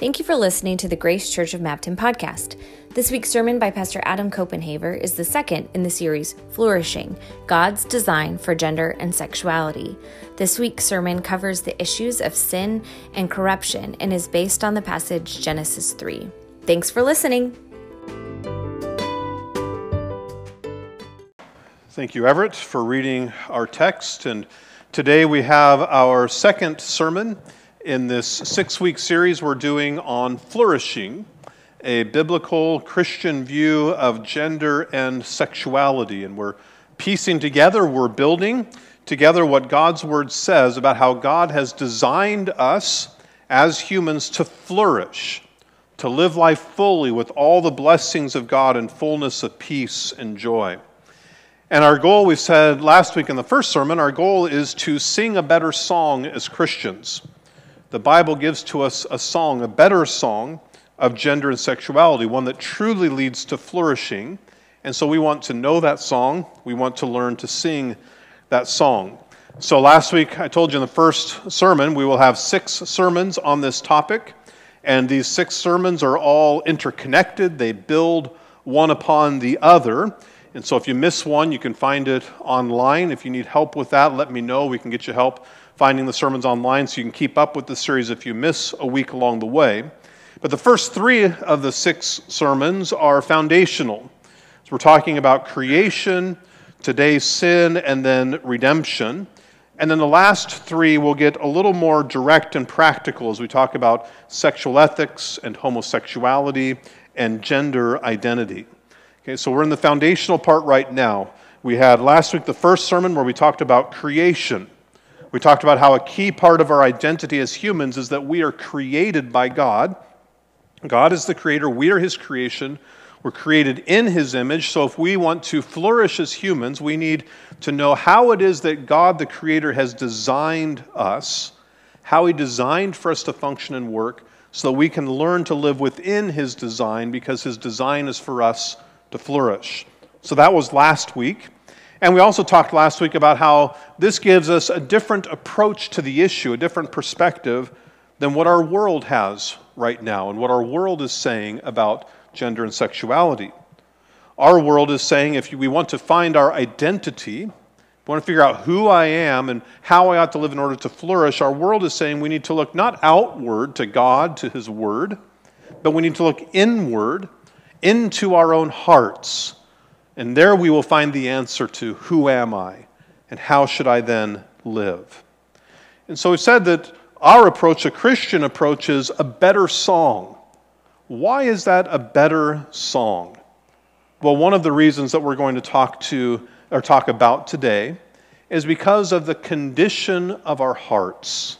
Thank you for listening to the Grace Church of Mapton podcast. This week's sermon by Pastor Adam Copenhaver is the second in the series Flourishing God's Design for Gender and Sexuality. This week's sermon covers the issues of sin and corruption and is based on the passage Genesis 3. Thanks for listening. Thank you, Everett, for reading our text. And today we have our second sermon in this six week series we're doing on flourishing, a biblical Christian view of gender and sexuality. And we're piecing together, we're building together what God's word says about how God has designed us as humans to flourish, to live life fully with all the blessings of God and fullness of peace and joy. And our goal, we said last week in the first sermon, our goal is to sing a better song as Christians. The Bible gives to us a song, a better song of gender and sexuality, one that truly leads to flourishing. And so we want to know that song. We want to learn to sing that song. So last week, I told you in the first sermon, we will have six sermons on this topic. And these six sermons are all interconnected, they build one upon the other. And so if you miss one, you can find it online. If you need help with that, let me know. We can get you help finding the sermons online so you can keep up with the series if you miss a week along the way. But the first three of the six sermons are foundational. So we're talking about creation, today's sin, and then redemption. And then the last three will get a little more direct and practical as we talk about sexual ethics and homosexuality and gender identity. Okay, so we're in the foundational part right now. We had last week the first sermon where we talked about creation. We talked about how a key part of our identity as humans is that we are created by God. God is the creator, we are his creation. We're created in his image. So if we want to flourish as humans, we need to know how it is that God, the creator, has designed us, how he designed for us to function and work, so that we can learn to live within his design because his design is for us to flourish. So that was last week. And we also talked last week about how this gives us a different approach to the issue, a different perspective than what our world has right now and what our world is saying about gender and sexuality. Our world is saying if we want to find our identity, we want to figure out who I am and how I ought to live in order to flourish, our world is saying we need to look not outward to God, to His Word, but we need to look inward into our own hearts. And there we will find the answer to who am I and how should I then live. And so we said that our approach, a Christian approach, is a better song. Why is that a better song? Well, one of the reasons that we're going to talk to or talk about today is because of the condition of our hearts.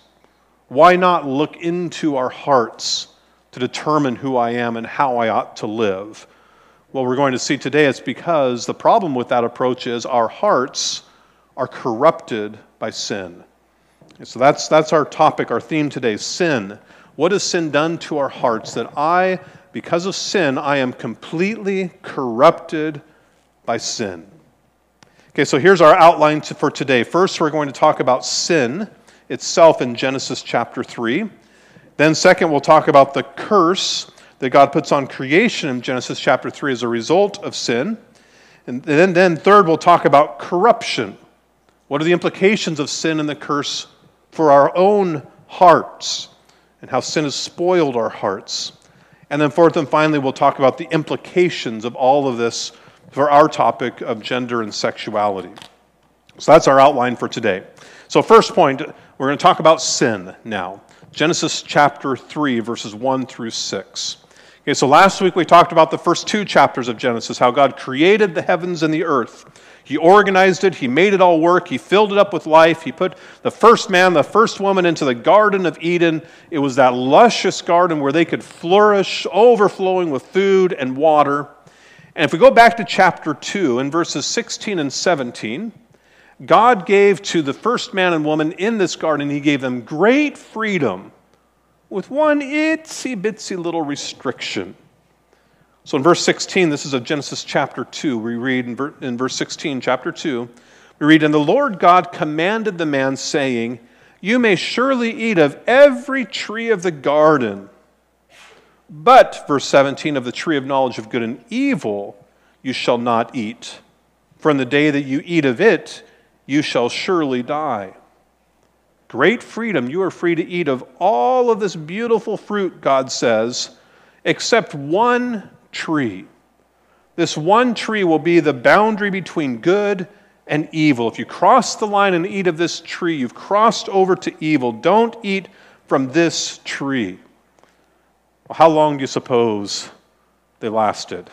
Why not look into our hearts to determine who I am and how I ought to live. What we're going to see today is because the problem with that approach is our hearts are corrupted by sin. And so that's, that's our topic, our theme today sin. What has sin done to our hearts that I, because of sin, I am completely corrupted by sin? Okay, so here's our outline for today. First, we're going to talk about sin itself in Genesis chapter 3. Then, second, we'll talk about the curse that God puts on creation in Genesis chapter 3 as a result of sin. And then, then third, we'll talk about corruption. What are the implications of sin and the curse for our own hearts and how sin has spoiled our hearts? And then, fourth and finally, we'll talk about the implications of all of this for our topic of gender and sexuality. So that's our outline for today. So, first point, we're going to talk about sin now. Genesis chapter 3, verses 1 through 6. Okay, so last week we talked about the first two chapters of Genesis, how God created the heavens and the earth. He organized it, He made it all work, He filled it up with life, He put the first man, the first woman into the Garden of Eden. It was that luscious garden where they could flourish, overflowing with food and water. And if we go back to chapter 2, in verses 16 and 17, God gave to the first man and woman in this garden, He gave them great freedom with one itsy bitsy little restriction. So in verse 16, this is of Genesis chapter 2, we read in, in verse 16, chapter 2, we read, And the Lord God commanded the man, saying, You may surely eat of every tree of the garden, But, verse 17, of the tree of knowledge of good and evil you shall not eat, for in the day that you eat of it, you shall surely die. Great freedom. You are free to eat of all of this beautiful fruit, God says, except one tree. This one tree will be the boundary between good and evil. If you cross the line and eat of this tree, you've crossed over to evil. Don't eat from this tree. Well, how long do you suppose they lasted?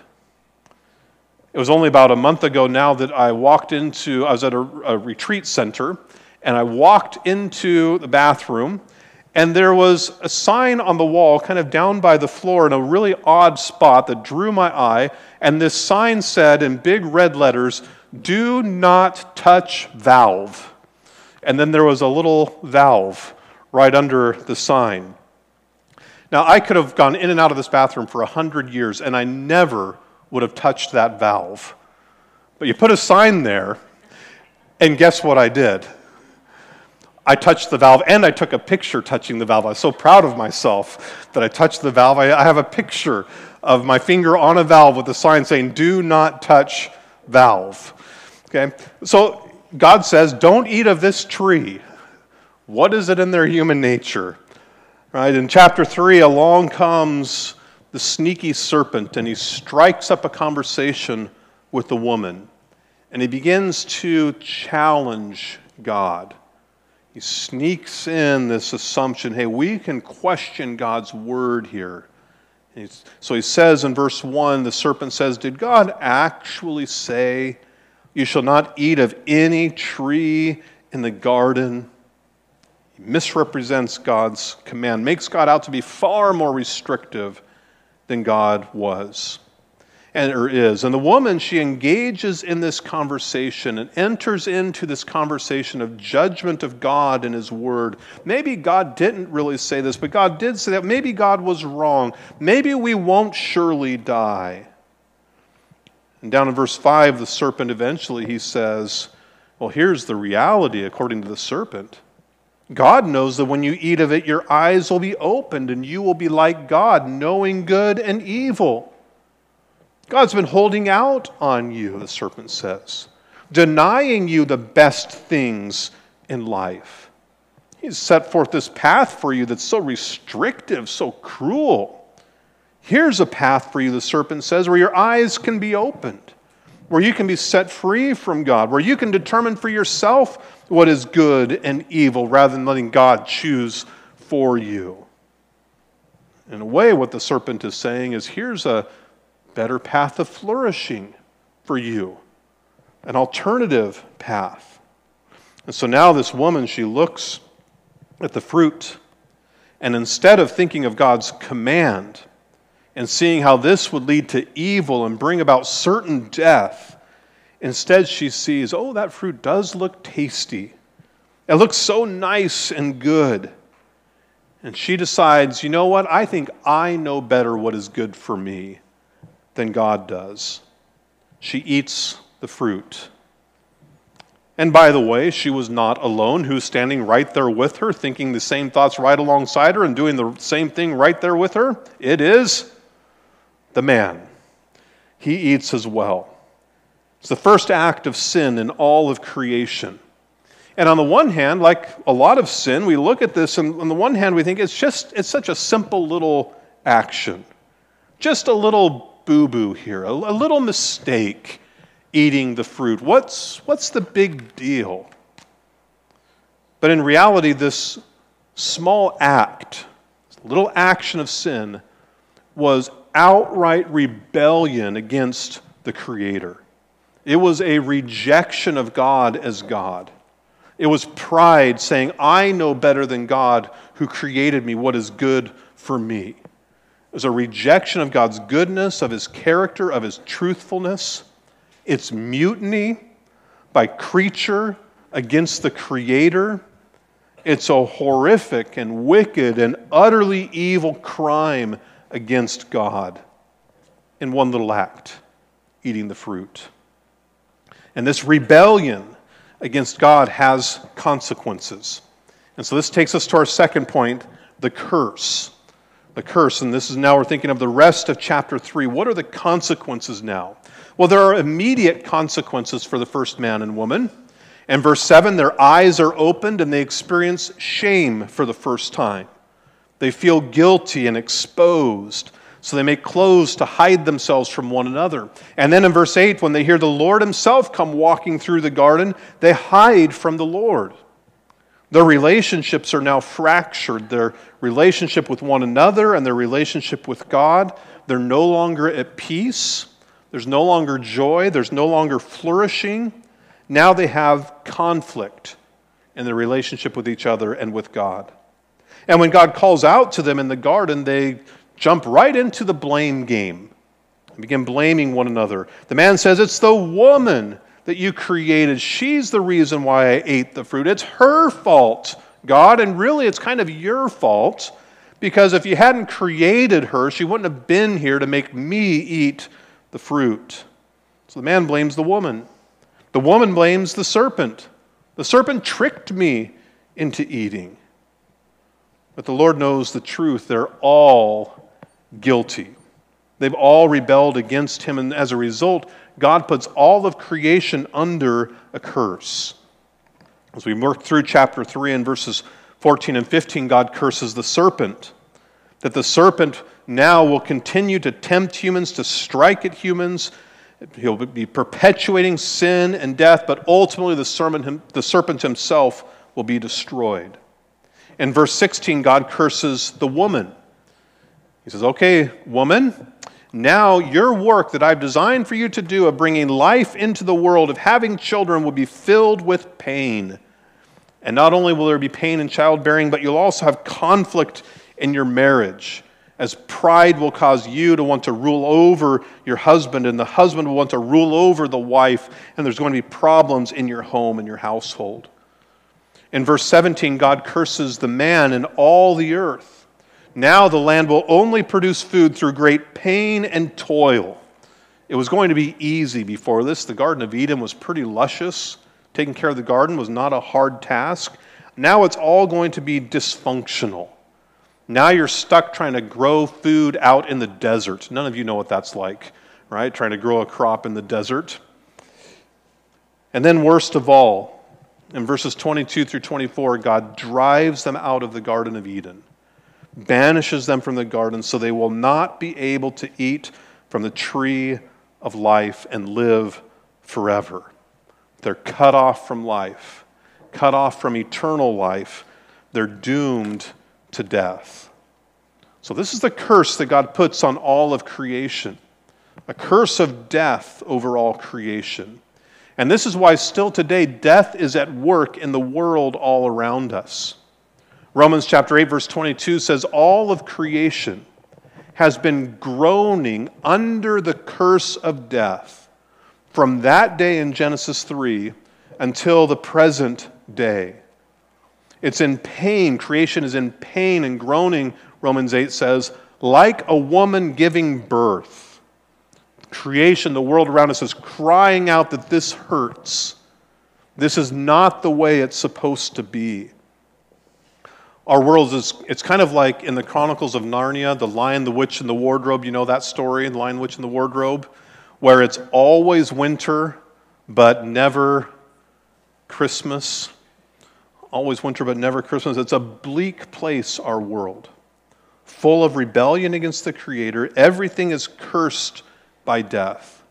It was only about a month ago now that I walked into, I was at a, a retreat center, and I walked into the bathroom, and there was a sign on the wall, kind of down by the floor in a really odd spot that drew my eye. And this sign said in big red letters, Do not touch valve. And then there was a little valve right under the sign. Now, I could have gone in and out of this bathroom for a hundred years, and I never would have touched that valve. But you put a sign there, and guess what I did? I touched the valve, and I took a picture touching the valve. I was so proud of myself that I touched the valve. I, have a picture of my finger on a valve with a sign saying, Do not touch valve. Okay? So God says, Don't eat of this tree. What is it in their human nature? Right? In chapter 3, along comes the sneaky serpent and he strikes up a conversation with the woman. And he begins to challenge God. He sneaks in this assumption hey, we can question God's word here. So he says in verse 1 the serpent says, Did God actually say, You shall not eat of any tree in the garden? He misrepresents God's command, makes God out to be far more restrictive than God was and or is. And the woman, she engages in this conversation and enters into this conversation of judgment of God and His Word. Maybe God didn't really say this, but God did say that. Maybe God was wrong. Maybe we won't surely die. And down in verse 5, the serpent eventually he says, Well, here's the reality according to the serpent. God knows that when you eat of it, your eyes will be opened and you will be like God, knowing good and evil. God's been holding out on you, the serpent says, denying you the best things in life. He's set forth this path for you that's so restrictive, so cruel. Here's a path for you, the serpent says, where your eyes can be opened, where you can be set free from God, where you can determine for yourself what is good and evil rather than letting God choose for you. In a way, what the serpent is saying is here's a better path of flourishing for you, an alternative path. And so now this woman, she looks at the fruit, and instead of thinking of God's command and seeing how this would lead to evil and bring about certain death, instead she sees, oh, that fruit does look tasty. It looks so nice and good. And she decides, you know what? I think I know better what is good for me than God does. She eats the fruit. And by the way, she was not alone. Who's standing right there with her, thinking the same thoughts right alongside her and doing the same thing right there with her? It is the man. He eats as well. It's the first act of sin in all of creation. And on the one hand, like a lot of sin, we look at this, and on the one hand, we think it's just, it's such a simple little action. Just a little boo boo here, a, little mistake eating the fruit. What's, what's the big deal? But in reality, this small act, little action of sin, was outright rebellion against the Creator. It was a rejection of God as God. It was pride saying, I know better than God who created me what is good for me It was a rejection of God's goodness, of his character, of his truthfulness. It's mutiny by creature against the creator. It's a horrific and wicked and utterly evil crime against God in one little act eating the fruit. And this rebellion against God has consequences. And so this takes us to our second point the curse the curse. And this is now we're thinking of the rest of chapter 3. What are the consequences now? Well, there are immediate consequences for the first man and woman. In verse 7, their eyes are opened and they experience shame for the first time. They feel guilty and exposed, so they make clothes to hide themselves from one another. And then in verse 8, when they hear the Lord Himself come walking through the garden, they hide from the Lord. Their relationships are now fractured. Their relationship with one another and their relationship with God, they're no longer at peace. There's no longer joy. There's no longer flourishing. Now they have conflict in their relationship with each other and with God. And when God calls out to them in the garden, they jump right into the blame game and begin blaming one another. The man says, It's the woman that you created. She's the reason why I ate the fruit. It's her fault, God, and really it's kind of your fault because if you hadn't created her, she wouldn't have been here to make me eat the fruit. So the man blames the woman. The woman blames the serpent. The serpent tricked me into eating. But the Lord knows the truth. They're all guilty. They've all rebelled against him, and as a result, God puts all of creation under a curse. As we work through chapter 3 and verses 14 and 15, God curses the serpent. That the serpent now will continue to tempt humans, to strike at humans. He'll be perpetuating sin and death, but ultimately the, the serpent himself will be destroyed. In verse 16, God curses the woman. He says, Okay, woman, now, your work that I've designed for you to do of bringing life into the world, of having children, will be filled with pain. And not only will there be pain in childbearing, but you'll also have conflict in your marriage, as pride will cause you to want to rule over your husband, and the husband will want to rule over the wife, and there's going to be problems in your home and your household. In verse 17, God curses the man and all the earth. Now the land will only produce food through great pain and toil. It was going to be easy before this. The Garden of Eden was pretty luscious. Taking care of the garden was not a hard task. Now it's all going to be dysfunctional. Now you're stuck trying to grow food out in the desert. None of you know what that's like, right? Trying to grow a crop in the desert. And then, worst of all, in verses 22 through 24, God drives them out of the Garden of Eden banishes them from the garden so they will not be able to eat from the tree of life and live forever. They're cut off from life, cut off from eternal life. They're doomed to death. So, this is the curse that God puts on all of creation a curse of death over all creation. And this is why, still today, death is at work in the world all around us. Romans chapter 8, verse 22 says, All of creation has been groaning under the curse of death from that day in Genesis 3 until the present day. It's in pain. Creation is in pain and groaning, Romans 8 says, like a woman giving birth. Creation, the world around us, is crying out that this hurts. This is not the way it's supposed to be. Our world is, it's kind of like in the Chronicles of Narnia, The Lion, the Witch, and the Wardrobe. You know that story, The Lion, the Witch, and the Wardrobe, where it's always winter, but never Christmas. Always winter, but never Christmas. It's a bleak place, our world, full of rebellion against the Creator. Everything is cursed by death.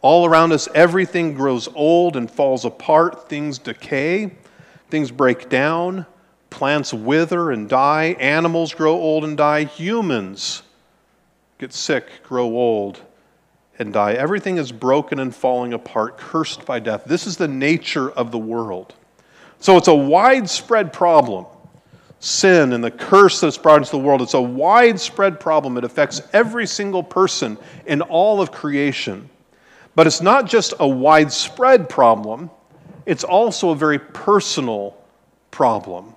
All around us, everything grows old and falls apart. Things decay, things break down. Plants wither and die, animals grow old and die, humans get sick, grow old, and die. Everything is broken and falling apart, cursed by death. This is the nature of the world. So it's a widespread problem. Sin and the curse that's brought into the world, it's a widespread problem. It affects every single person in all of creation. But it's not just a widespread problem, it's also a very personal problem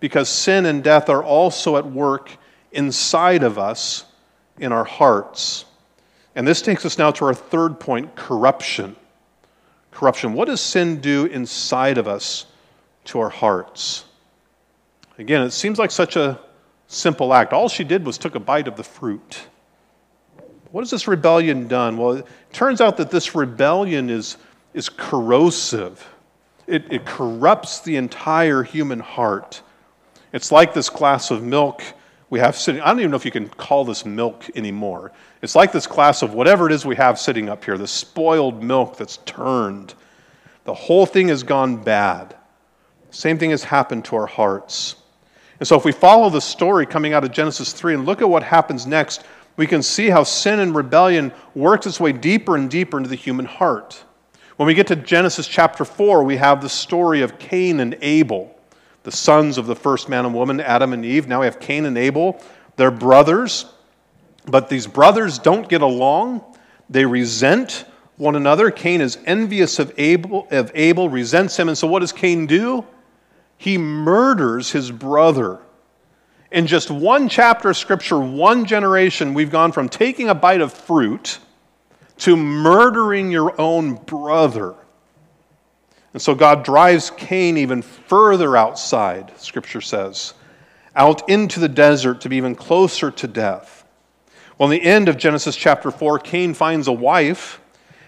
because sin and death are also at work inside of us in our hearts. And this takes us now to our third point corruption. Corruption. What does sin do inside of us to our hearts? Again, it seems like such a simple act. All she did was took a bite of the fruit. What has this rebellion done? Well, it turns out that this rebellion is, is corrosive. It, it corrupts the entire human heart. It's like this glass of milk we have sitting. I don't even know if you can call this milk anymore. It's like this glass of whatever it is we have sitting up here, the spoiled milk that's turned. The whole thing has gone bad. Same thing has happened to our hearts. And so, if we follow the story coming out of Genesis 3 and look at what happens next, we can see how sin and rebellion works its way deeper and deeper into the human heart. When we get to Genesis chapter 4, we have the story of Cain and Abel, the sons of the first man and woman, Adam and Eve. Now we have Cain and Abel. They're brothers, but these brothers don't get along. They resent one another. Cain is envious of Abel, of Abel, resents him. And so what does Cain do? He murders his brother. In just one chapter of Scripture, one generation, we've gone from taking a bite of fruit to murdering your own brother. And so God drives Cain even further outside, Scripture says, out into the desert to be even closer to death. Well, in the end of Genesis chapter 4, Cain finds a wife.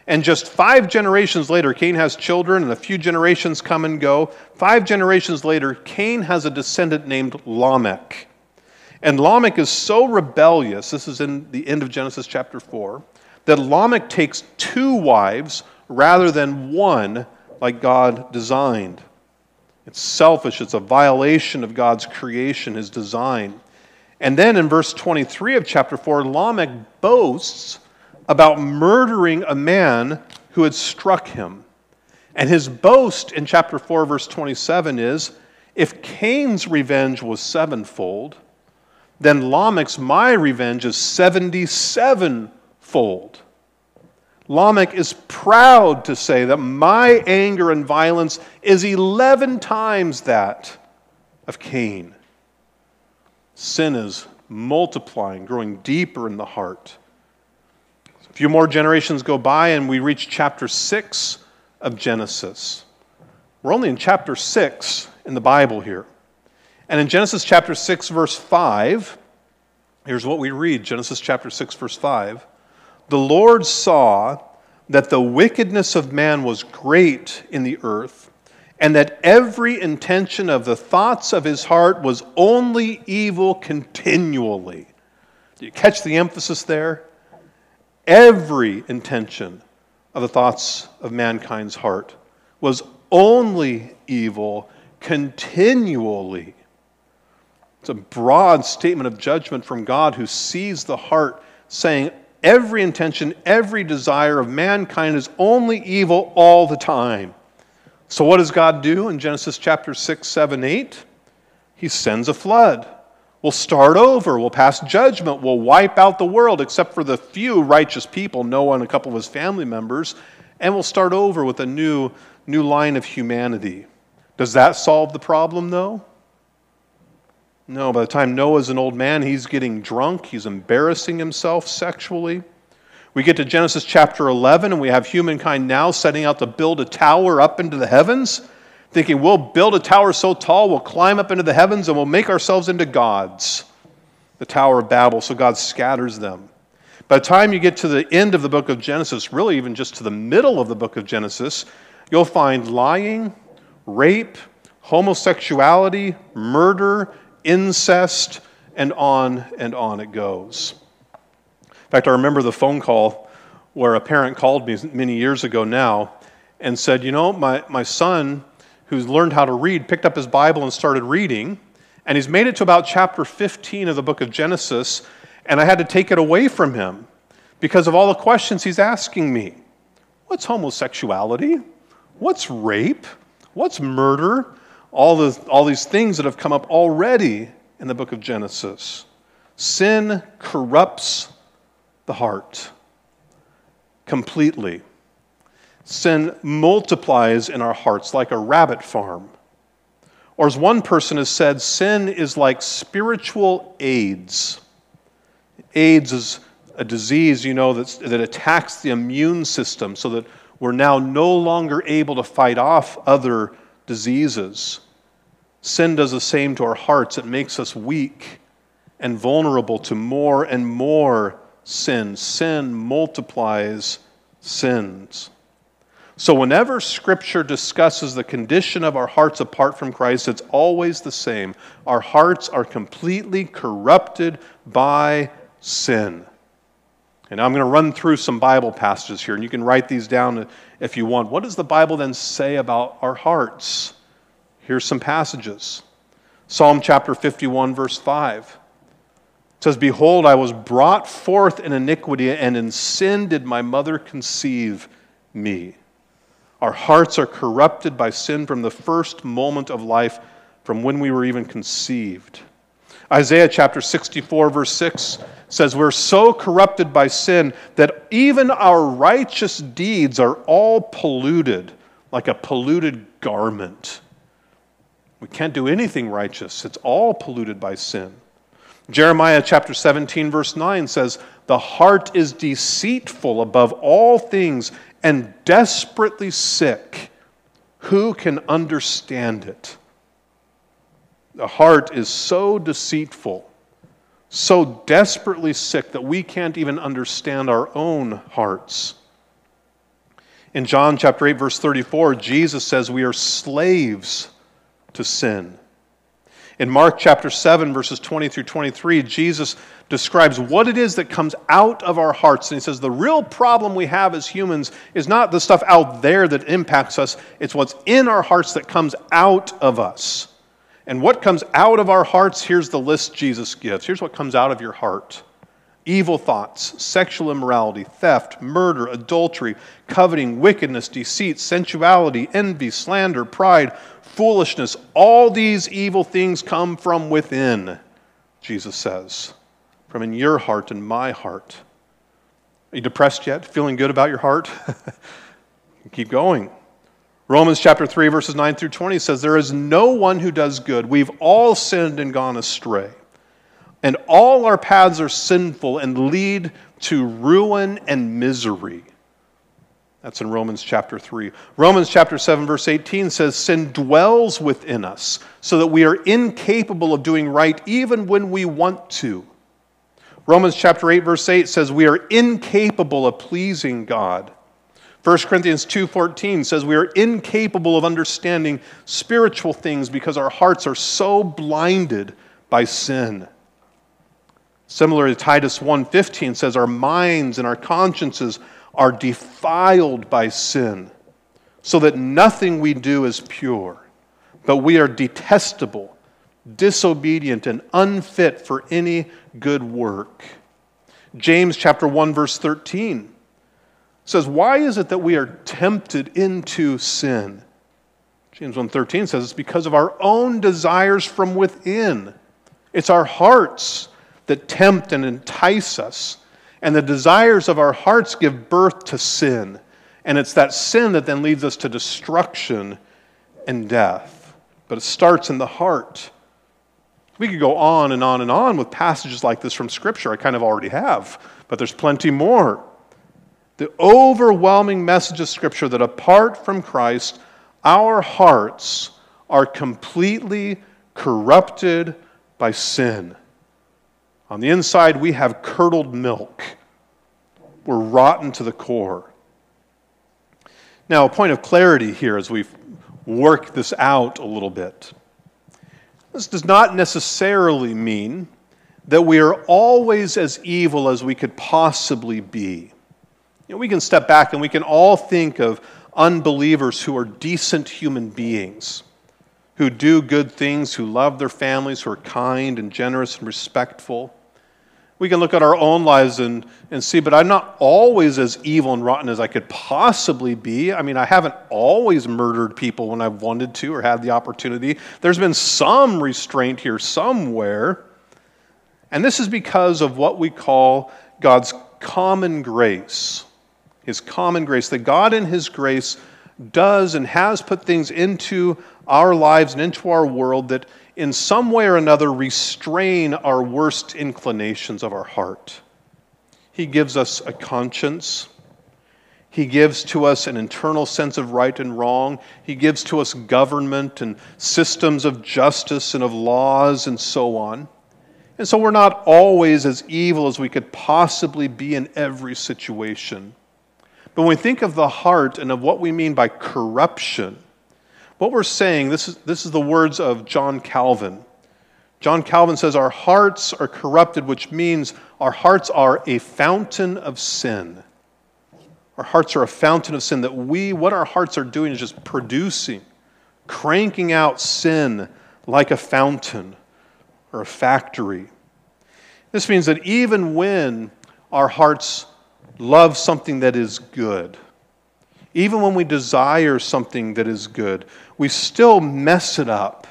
And just five generations later, Cain has children, and a few generations come and go. Five generations later, Cain has a descendant named Lamech. And Lamech is so rebellious, this is in the end of Genesis chapter 4, that Lamech takes two wives rather than one like God designed. It's selfish, it's a violation of God's creation, his design. And then in verse 23 of chapter 4, Lamech boasts about murdering a man who had struck him. And his boast in chapter 4, verse 27 is if Cain's revenge was sevenfold, then Lamech's my revenge is 77 fold. Lamech is proud to say that my anger and violence is 11 times that of Cain. Sin is multiplying, growing deeper in the heart. Few more generations go by, and we reach chapter 6 of Genesis. We're only in chapter 6 in the Bible here. And in Genesis chapter 6, verse 5, here's what we read Genesis chapter 6, verse 5. The Lord saw that the wickedness of man was great in the earth, and that every intention of the thoughts of his heart was only evil continually. Do you catch the emphasis there? Every intention of the thoughts of mankind's heart was only evil continually. It's a broad statement of judgment from God who sees the heart, saying, Every intention, every desire of mankind is only evil all the time. So, what does God do in Genesis chapter 6, 7, 8? He sends a flood. We'll start over. We'll pass judgment. We'll wipe out the world except for the few righteous people, Noah and a couple of his family members. And we'll start over with a new, new line of humanity. Does that solve the problem, though? No, by the time Noah's an old man, he's getting drunk, he's embarrassing himself sexually. We get to Genesis chapter 11, and we have humankind now setting out to build a tower up into the heavens, thinking we'll build a tower so tall, we'll climb up into the heavens, and we'll make ourselves into gods. The Tower of Babel, so God scatters them. By the time you get to the end of the book of Genesis, really even just to the middle of the book of Genesis, you'll find lying, rape, homosexuality, murder, incest, and on and on it goes. In fact, I remember the phone call where a parent called me many years ago now and said, You know, my, my son, who's learned how to read, picked up his Bible and started reading, and he's made it to about chapter 15 of the book of Genesis, and I had to take it away from him because of all the questions he's asking me. What's homosexuality? What's rape? What's murder? all, the, all these things that have come up already in the book of Genesis. Sin corrupts the heart completely. Sin multiplies in our hearts like a rabbit farm. Or, as one person has said, sin is like spiritual AIDS. AIDS is a disease, you know, that attacks the immune system so that we're now no longer able to fight off other diseases. Sin does the same to our hearts. It makes us weak and vulnerable to more and more sin. Sin multiplies sins. So, whenever Scripture discusses the condition of our hearts apart from Christ, it's always the same. Our hearts are completely corrupted by sin. And I'm going to run through some Bible passages here, and you can write these down if you want. What does the Bible then say about our hearts? Here's some passages Psalm chapter 51, verse 5. It says, Behold, I was brought forth in iniquity, and in sin did my mother conceive me. Our hearts are corrupted by sin from the first moment of life, from when we were even conceived. Isaiah chapter 64, verse 6 says, We're so corrupted by sin that even our righteous deeds are all polluted like a polluted garment. We can't do anything righteous, it's all polluted by sin. Jeremiah chapter 17, verse 9 says, The heart is deceitful above all things and desperately sick. Who can understand it? The heart is so deceitful, so desperately sick that we can't even understand our own hearts. In John chapter 8 verse 34, Jesus says we are slaves to sin. In Mark chapter 7 verses 20 through 23, Jesus describes what it is that comes out of our hearts and he says the real problem we have as humans is not the stuff out there that impacts us, it's what's in our hearts that comes out of us. And what comes out of our hearts, here's the list Jesus gives. Here's what comes out of your heart evil thoughts, sexual immorality, theft, murder, adultery, coveting, wickedness, deceit, sensuality, envy, slander, pride, foolishness. All these evil things come from within, Jesus says, from in your heart and my heart. Are you depressed yet? Feeling good about your heart? Keep going. Romans chapter 3, verses 9 through 20 says, There is no one who does good. We've all sinned and gone astray. And all our paths are sinful and lead to ruin and misery. That's in Romans chapter 3. Romans chapter 7, verse 18 says, Sin dwells within us so that we are incapable of doing right even when we want to. Romans chapter 8, verse 8 says, We are incapable of pleasing God. 1 Corinthians 2:14 says we are incapable of understanding spiritual things because our hearts are so blinded by sin. Similarly, Titus 1:15 says our minds and our consciences are defiled by sin, so that nothing we do is pure, but we are detestable, disobedient and unfit for any good work. James chapter 1 verse 13 says, Why is it that we are tempted into sin? James 1:13 says it's because of our own desires from within. It's our hearts that tempt and entice us. And the desires of our hearts give birth to sin. And it's that sin that then leads us to destruction and death. But it starts in the heart. We could go on and on and on with passages like this from Scripture. I kind of already have, but there's plenty more the overwhelming message of Scripture that apart from Christ, our hearts are completely corrupted by sin. On the inside, we have curdled milk. We're rotten to the core. Now, a point of clarity here as we work this out a little bit. This does not necessarily mean that we are always as evil as we could possibly be. You know, we can step back and we can all think of unbelievers who are decent human beings, who do good things, who love their families, who are kind and generous and respectful. We can look at our own lives and, and see, but I'm not always as evil and rotten as I could possibly be. I mean, I haven't always murdered people when I've wanted to or had the opportunity. There's been some restraint here somewhere. And this is because of what we call God's common grace. His common grace, that God in His grace does and has put things into our lives and into our world that in some way or another restrain our worst inclinations of our heart. He gives us a conscience. He gives to us an internal sense of right and wrong. He gives to us government and systems of justice and of laws and so on. And so we're not always as evil as we could possibly be in every situation. But when we think of the heart and of what we mean by corruption, what we're saying, this is, this is the words of John Calvin. John Calvin says, Our hearts are corrupted, which means our hearts are a fountain of sin. Our hearts are a fountain of sin, that we, what our hearts are doing is just producing, cranking out sin like a fountain or a factory. This means that even when our hearts love something that is good, even when we desire something that is good, we still mess it up.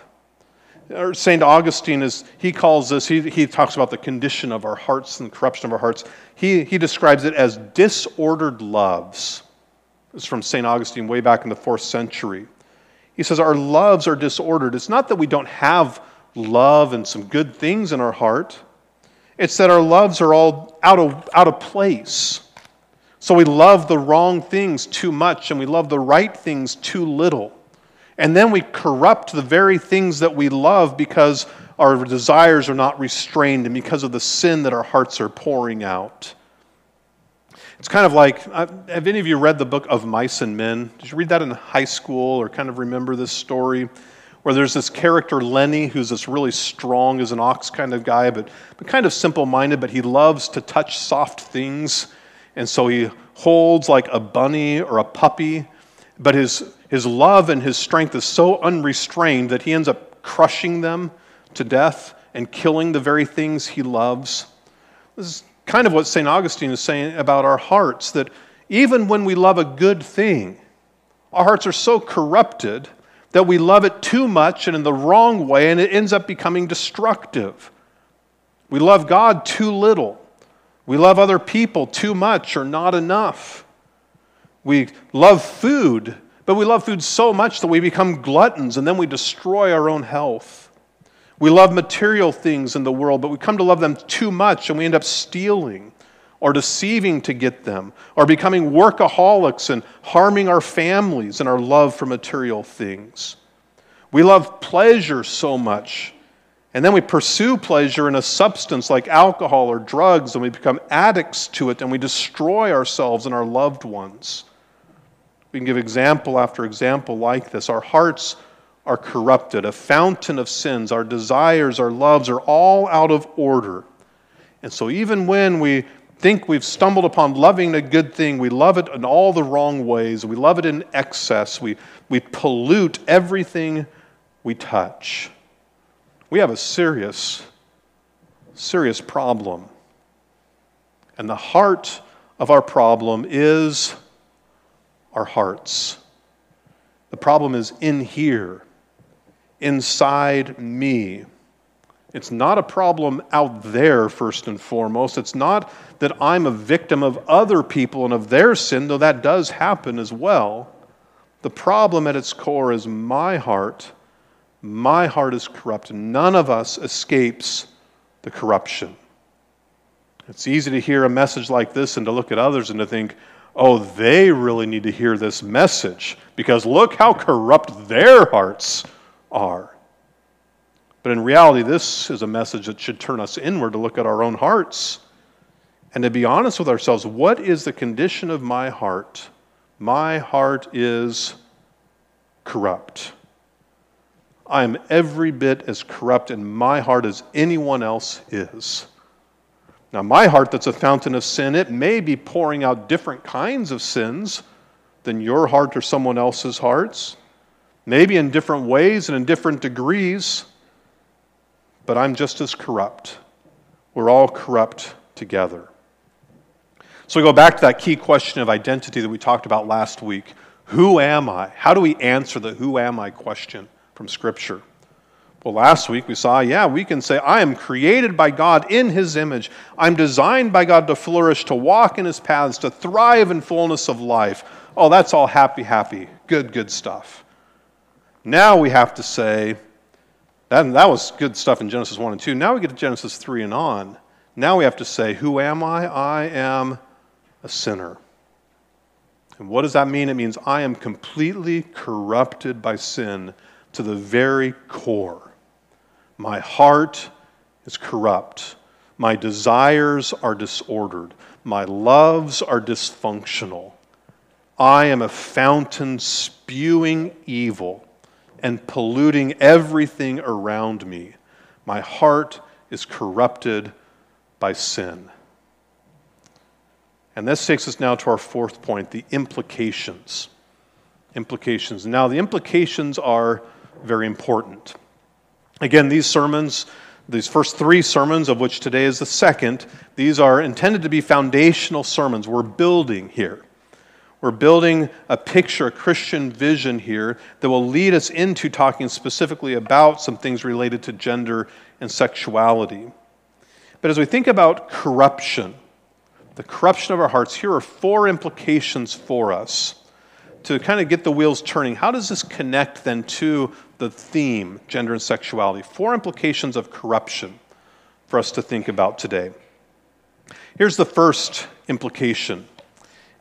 St. Augustine is, he calls this, he, he talks about the condition of our hearts and the corruption of our hearts. He, he describes it as disordered loves. It's from St. Augustine way back in the fourth century. He says, Our loves are disordered. It's not that we don't have love and some good things in our heart. It's that our loves are all out of, out of place. So we love the wrong things too much and we love the right things too little. And then we corrupt the very things that we love because our desires are not restrained and because of the sin that our hearts are pouring out. It's kind of like uh, have any of you read the book of Mice and Men? Did you read that in high school or kind of remember this story? where there's this character, Lennie, who's this really strong as an ox kind of guy, but, but kind of simple minded, but he loves to touch soft things. And so he holds like a bunny or a puppy, but his, his love and his strength is so unrestrained that he ends up crushing them to death and killing the very things he loves. This is kind of what St. Augustine is saying about our hearts that even when we love a good thing, our hearts are so corrupted that we love it too much and in the wrong way, and it ends up becoming destructive. We love God too little. We love other people too much or not enough. We love food, but we love food so much that we become gluttons and then we destroy our own health. We love material things in the world, but we come to love them too much and we end up stealing or deceiving to get them, or becoming workaholics and harming our families and our love for material things. We love pleasure so much, and then we pursue pleasure in a substance like alcohol or drugs, and we become addicts to it, and we destroy ourselves and our loved ones. We can give example after example like this. Our hearts are corrupted, a fountain of sins. Our desires, our loves are all out of order. And so, even when we think we've stumbled upon loving a good thing. We love it in all the wrong ways. We love it in excess. We, we pollute everything we touch. We have a serious, serious problem. And the heart of our problem is our hearts. The problem is in here, inside me. It's not a problem out there, first and foremost. It's not that I'm a victim of other people and of their sin, though that does happen as well. The problem at its core is my heart. My heart is corrupt. None of us escapes the corruption. It's easy to hear a message like this and to look at others and to think, oh, they really need to hear this message because look how corrupt their hearts are. But in reality, this is a message that should turn us inward to look at our own hearts and to be honest with ourselves. What is the condition of my heart? My heart is corrupt. I am every bit as corrupt in my heart as anyone else is. Now, my heart, that's a fountain of sin, it may be pouring out different kinds of sins than your heart or someone else's hearts, maybe in different ways and in different degrees but I'm just as corrupt. We're all corrupt together. So we go back to that key question of identity that we talked about last week. Who am I? How do we answer the who am I question from Scripture? Well, last week we saw, yeah, we can say, I am created by God in His image. I'm designed by God to flourish, to walk in His paths, to thrive in fullness of life. Oh, that's all happy, happy. Good, good stuff. Now we have to say, that, that was good stuff in Genesis 1 and 2. Now we get to Genesis 3 and on. Now we have to say, Who am I? I am a sinner. And what does that mean? It means I am completely corrupted by sin to the very core. My heart is corrupt. My desires are disordered. My loves are dysfunctional. I am a fountain spewing evil and polluting everything around me. My heart is corrupted by sin. And this takes us now to our fourth point the implications. Implications. Now, the implications are very important. Again, these sermons, these first three sermons, of which today is the second, these are intended to be foundational sermons. We're building here. We're building a picture, a Christian vision here that will lead us into talking specifically about some things related to gender and sexuality. But as we think about corruption, the corruption of our hearts, here are four implications for us to kind of get the wheels turning. How does this connect then to the theme, gender and sexuality? Four implications of corruption for us to think about today. Here's the first implication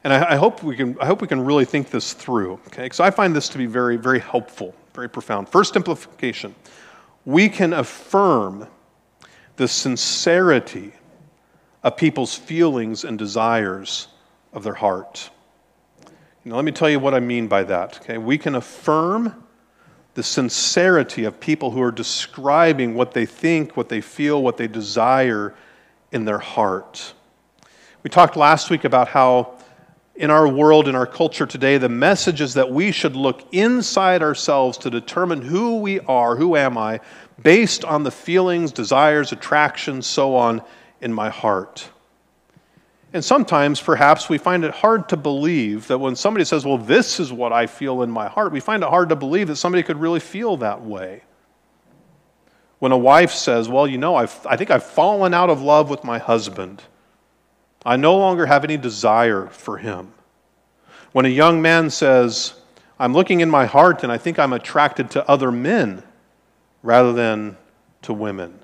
and I, I, hope we can, I hope we can really think this through, okay? Because I find this to be very, very helpful, very profound. First implication we can affirm the sincerity of people's feelings and desires of their heart. Now, let me tell you what I mean by that, okay? We can affirm the sincerity of people who are describing what they think, what they feel, what they desire in their heart. We talked last week about how in our world, in our culture today, the message is that we should look inside ourselves to determine who we are, who am I, based on the feelings, desires, attractions, so on in my heart. And sometimes, perhaps, we find it hard to believe that when somebody says, Well, this is what I feel in my heart, we find it hard to believe that somebody could really feel that way. When a wife says, Well, you know, I've, I think I've fallen out of love with my husband. I no longer have any desire for him. When a young man says, I'm looking in my heart and I think I'm attracted to other men rather than to women.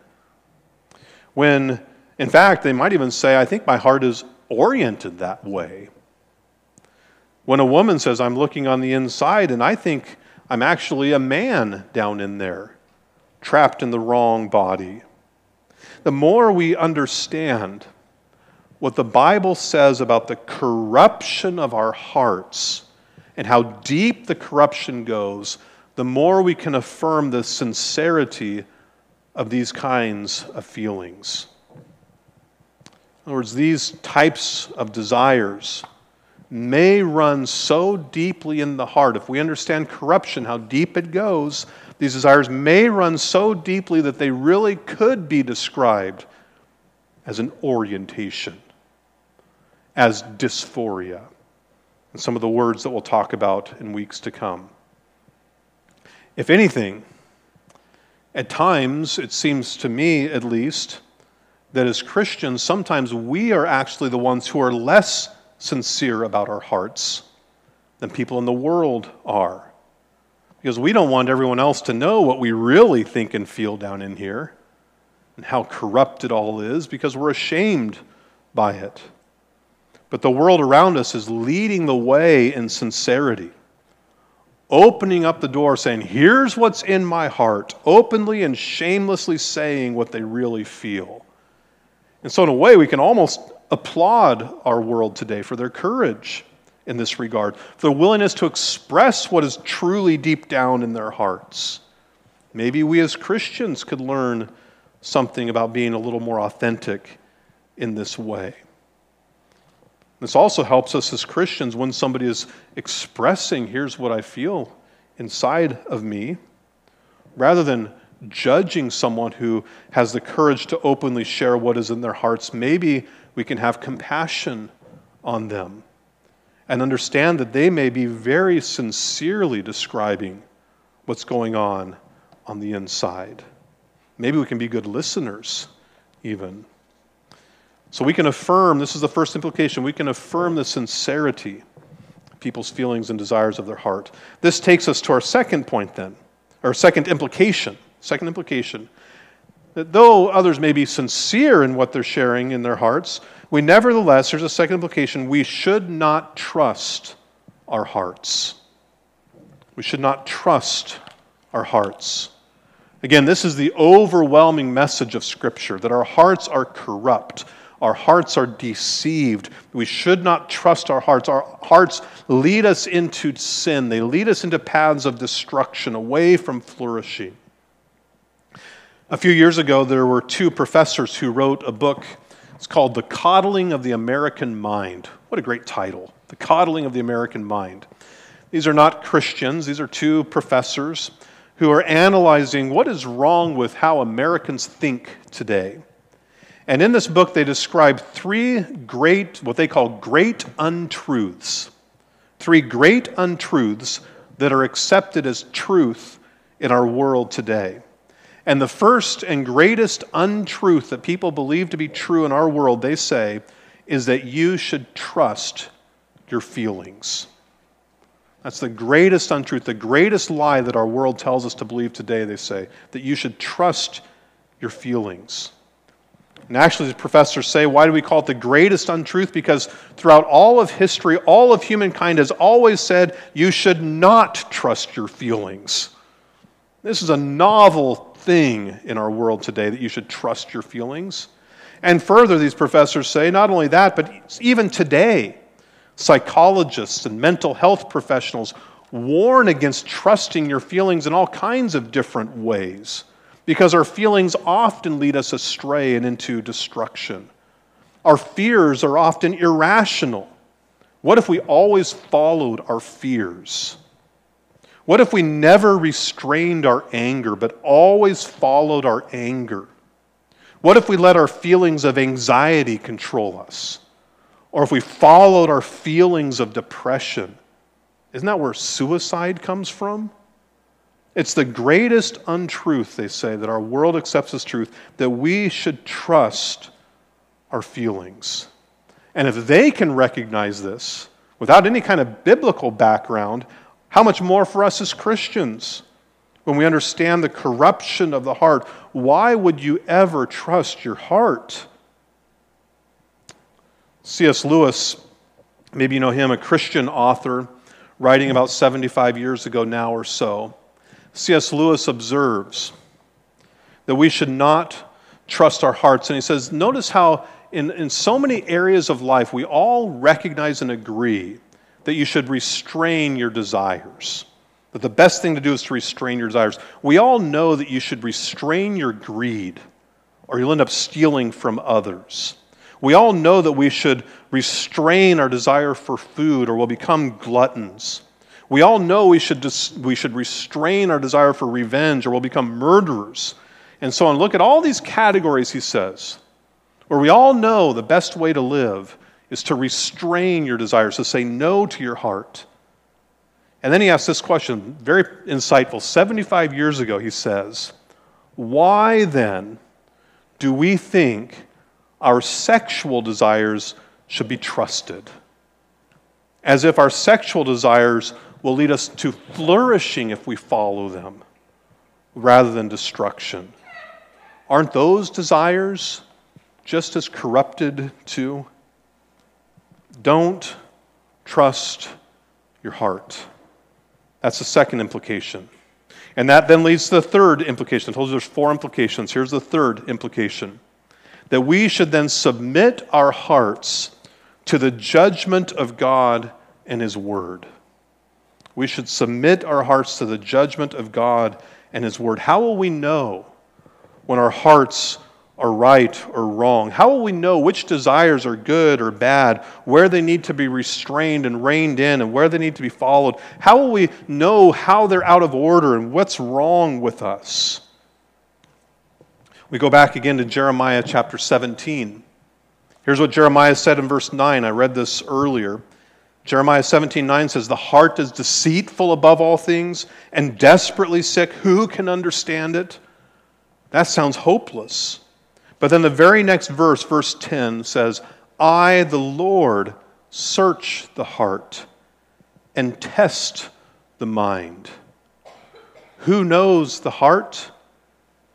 When, in fact, they might even say, I think my heart is oriented that way. When a woman says, I'm looking on the inside and I think I'm actually a man down in there, trapped in the wrong body. The more we understand what the Bible says about the corruption of our hearts and how deep the corruption goes, the more we can affirm the sincerity of these kinds of feelings. In other words, these types of desires may run so deeply in the heart. If we understand corruption, how deep it goes, these desires may run so deeply that they really could be described as an orientation as dysphoria, and some of the words that we'll talk about in weeks to come. If anything, at times, it seems to me at least, that as Christians, sometimes we are actually the ones who are less sincere about our hearts than people in the world are. Because we don't want everyone else to know what we really think and feel down in here and how corrupt it all is because we're ashamed by it. But the world around us is leading the way in sincerity, opening up the door, saying, Here's what's in my heart, openly and shamelessly saying what they really feel. And so, in a way, we can almost applaud our world today for their courage in this regard, for their willingness to express what is truly deep down in their hearts. Maybe we as Christians could learn something about being a little more authentic in this way. This also helps us as Christians when somebody is expressing, here's what I feel inside of me, rather than judging someone who has the courage to openly share what is in their hearts. Maybe we can have compassion on them and understand that they may be very sincerely describing what's going on on the inside. Maybe we can be good listeners, even. So we can affirm, this is the first implication, we can affirm the sincerity people's feelings and desires of their heart. This takes us to our second point then, or second implication. Second implication that though others may be sincere in what they're sharing in their hearts, we nevertheless, there's a second implication, we should not trust our hearts. We should not trust our hearts. Again, this is the overwhelming message of Scripture that our hearts are corrupt, our hearts are deceived. We should not trust our hearts. Our hearts lead us into sin, they lead us into paths of destruction, away from flourishing. A few years ago, there were two professors who wrote a book. It's called The Coddling of the American Mind. What a great title! The Coddling of the American Mind. These are not Christians, these are two professors who are analyzing what is wrong with how Americans think today. And in this book, they describe three great, what they call great untruths. Three great untruths that are accepted as truth in our world today. And the first and greatest untruth that people believe to be true in our world, they say, is that you should trust your feelings. That's the greatest untruth, the greatest lie that our world tells us to believe today, they say, that you should trust your feelings. And actually, the professors say, why do we call it the greatest untruth? Because throughout all of history, all of humankind has always said you should not trust your feelings. This is a novel thing in our world today that you should trust your feelings. And further, these professors say, not only that, but even today, psychologists and mental health professionals warn against trusting your feelings in all kinds of different ways because our feelings often lead us astray and into destruction. Our fears are often irrational. What if we always followed our fears? What if we never restrained our anger, but always followed our anger? What if we let our feelings of anxiety control us? Or if we followed our feelings of depression? Isn't that where suicide comes from? It's the greatest untruth, they say, that our world accepts as truth, that we should trust our feelings. And if they can recognize this without any kind of biblical background, how much more for us as Christians? When we understand the corruption of the heart, why would you ever trust your heart? C.S. Lewis, maybe you know him, a Christian author, writing about 75 years ago now or so. C.S. Lewis observes that we should not trust our hearts. And he says, Notice how in, in so many areas of life we all recognize and agree that you should restrain your desires. That the best thing to do is to restrain your desires. We all know that you should restrain your greed, or you'll end up stealing from others. We all know that we should restrain our desire for food, or we'll become gluttons. We all know we should, dis- we should restrain our desire for revenge, or we'll become murderers. And so on. Look at all these categories, he says, where we all know the best way to live is to restrain your desires, to say no to your heart. And then he asks this question, very insightful. 75 years ago, he says, Why then do we think our sexual desires should be trusted? As if our sexual desires will lead us to flourishing if we follow them rather than destruction. Aren't those desires just as corrupted too? Don't trust your heart. That's the second implication. And that then leads to the third implication. I told you there's four implications. Here's the third implication that we should then submit our hearts to the judgment of God and His Word. We should submit our hearts to the judgment of God and His Word. How will we know when our hearts are right or wrong? How will we know which desires are good or bad, where they need to be restrained and reined in, and where they need to be followed? How will we know how they're out of order and what's wrong with us? We go back again to Jeremiah chapter 17. Here's what Jeremiah said in verse 9. I read this earlier. Jeremiah 17 9 says, The heart is deceitful above all things and desperately sick. Who can understand it? That sounds hopeless. But then the very next verse, verse 10, says, I, the Lord, search the heart and test the mind. Who knows the heart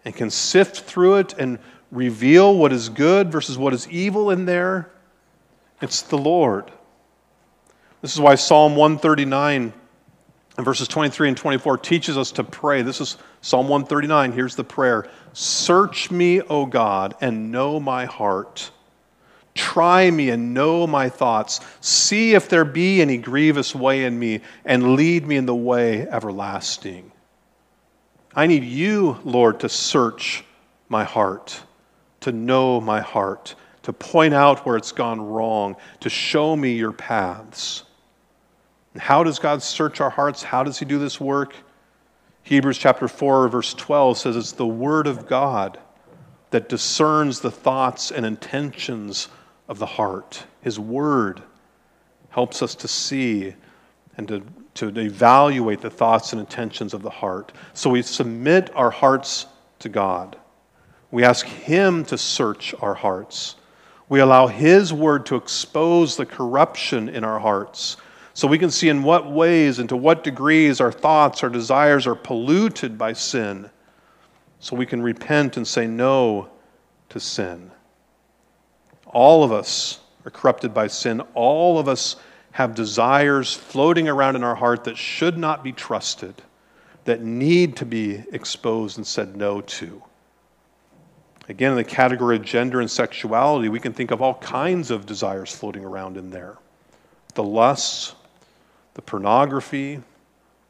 and can sift through it and reveal what is good versus what is evil in there? It's the Lord. This is why Psalm 139 And verses 23 and 24 teaches us to pray. This is Psalm 139. Here's the prayer Search me, O God, and know my heart. Try me and know my thoughts. See if there be any grievous way in me, and lead me in the way everlasting. I need you, Lord, to search my heart, to know my heart, to point out where it's gone wrong, to show me your paths. And how does God search our hearts? How does He do this work? Hebrews chapter 4, verse 12 says it's the Word of God that discerns the thoughts and intentions of the heart. His Word helps us to see and to, to evaluate the thoughts and intentions of the heart. So we submit our hearts to God. We ask Him to search our hearts. We allow His Word to expose the corruption in our hearts so we can see in what ways and to what degrees our thoughts, our desires are polluted by sin. So we can repent and say no to sin. All of us are corrupted by sin. All of us have desires floating around in our heart that should not be trusted, that need to be exposed and said no to. Again, in the category of gender and sexuality, we can think of all kinds of desires floating around in there the lusts, the pornography,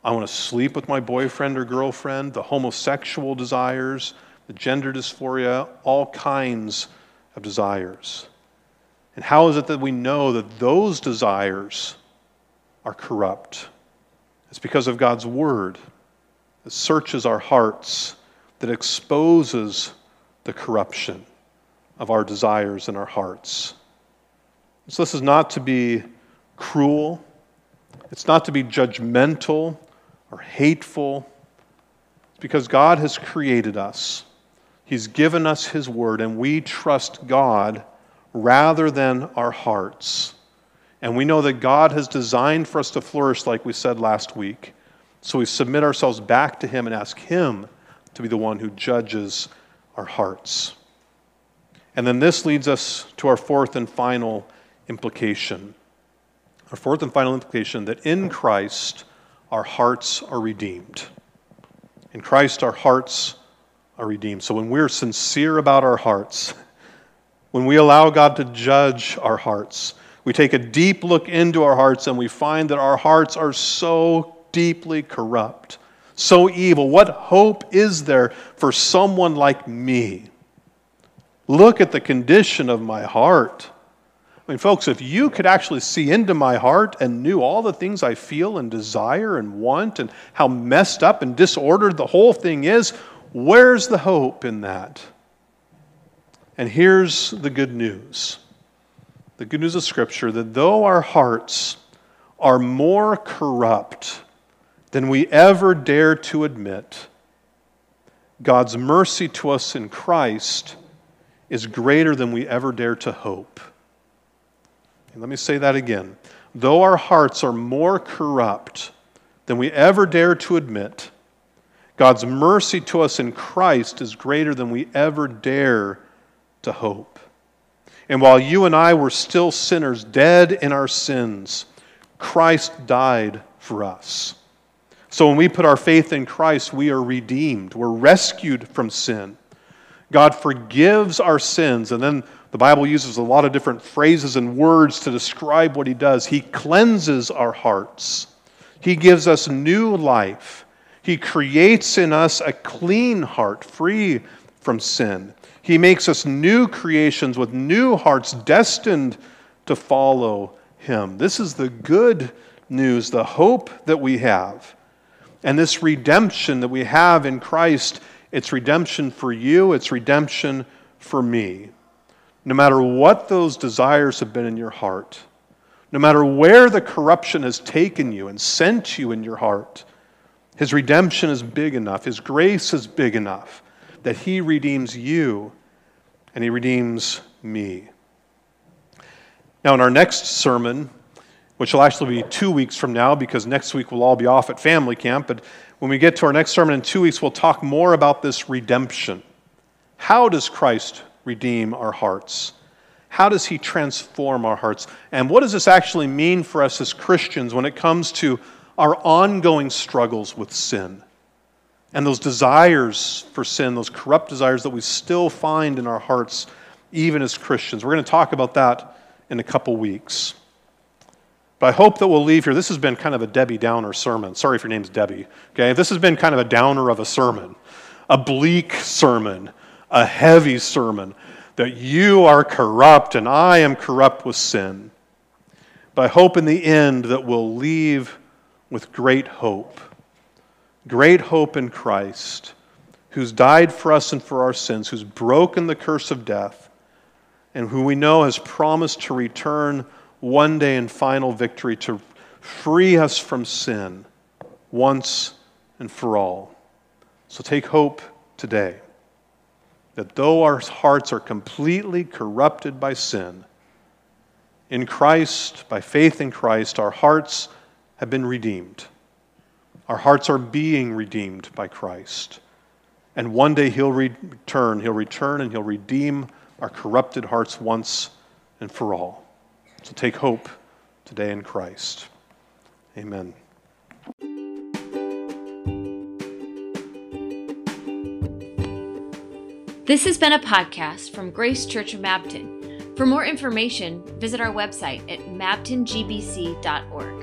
I want to sleep with my boyfriend or girlfriend, the homosexual desires, the gender dysphoria, all kinds of desires. And how is it that we know that those desires are corrupt? It's because of God's Word that searches our hearts, that exposes the corruption of our desires in our hearts. So, this is not to be cruel it's not to be judgmental or hateful. It's because God has created us. He's given us His Word, and we trust God rather than our hearts. And we know that God has designed for us to flourish, like we said last week. So we submit ourselves back to Him and ask Him to be the one who judges our hearts. And then this leads us to our fourth and final implication. Our fourth and final implication that in Christ our hearts are redeemed. In Christ our hearts are redeemed. So when we're sincere about our hearts, when we allow God to judge our hearts, we take a deep look into our hearts and we find that our hearts are so deeply corrupt, so evil. What hope is there for someone like me? Look at the condition of my heart. I mean, folks, if you could actually see into my heart and knew all the things I feel and desire and want and how messed up and disordered the whole thing is, where's the hope in that? And here's the good news the good news of Scripture that though our hearts are more corrupt than we ever dare to admit, God's mercy to us in Christ is greater than we ever dare to hope. Let me say that again. Though our hearts are more corrupt than we ever dare to admit, God's mercy to us in Christ is greater than we ever dare to hope. And while you and I were still sinners, dead in our sins, Christ died for us. So when we put our faith in Christ, we are redeemed. We're rescued from sin. God forgives our sins, and then the Bible uses a lot of different phrases and words to describe what He does. He cleanses our hearts, He gives us new life. He creates in us a clean heart, free from sin. He makes us new creations with new hearts destined to follow Him. This is the good news, the hope that we have. And this redemption that we have in Christ, it's redemption for you, it's redemption for me no matter what those desires have been in your heart, no matter where the corruption has taken you and sent you in your heart, His redemption is big enough, His grace is big enough that He redeems you and He redeems me. Now, in our next sermon, which will actually be two weeks from now because next week we'll all be off at family camp, but when we get to our next sermon in two weeks, we'll talk more about this redemption. How does Christ redeem our hearts? How does He transform our hearts? And what does this actually mean for us as Christians when it comes to our ongoing struggles with sin and those desires for sin, those corrupt desires that we still find in our hearts, even as Christians. We're going to talk about that in a couple weeks. But I hope that we'll leave here. This has been kind of a Debbie Downer sermon. Sorry if your name's Debbie. Okay, this has been kind of a downer of a sermon, a bleak sermon, a heavy sermon that you are corrupt and I am corrupt with sin. But I hope in the end that we'll leave with great hope great hope in Christ, who's died for us and for our sins, who's broken the curse of death, and who we know has promised to return one day in final victory to free us from sin once and for all. So take hope today that though our hearts are completely corrupted by sin, in Christ, by faith in Christ, our hearts have been redeemed. Our hearts are being redeemed by Christ. And one day He'll return. He'll return and He'll redeem our corrupted hearts once and for all. So take hope today in Christ. Amen. This has been a podcast from Grace Church of Mabton. For more information, visit our website at mabtongbc.org.